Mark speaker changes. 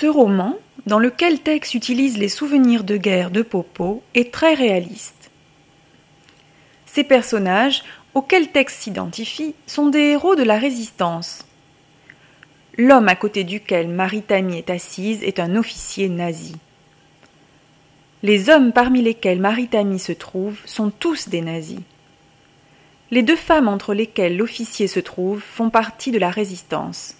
Speaker 1: Ce roman, dans lequel Tex utilise les souvenirs de guerre de Popo, est très réaliste. Ces personnages, auxquels Tex s'identifie, sont des héros de la résistance. L'homme à côté duquel Maritami est assise est un officier nazi. Les hommes parmi lesquels Maritami se trouve sont tous des nazis. Les deux femmes entre lesquelles l'officier se trouve font partie de la résistance.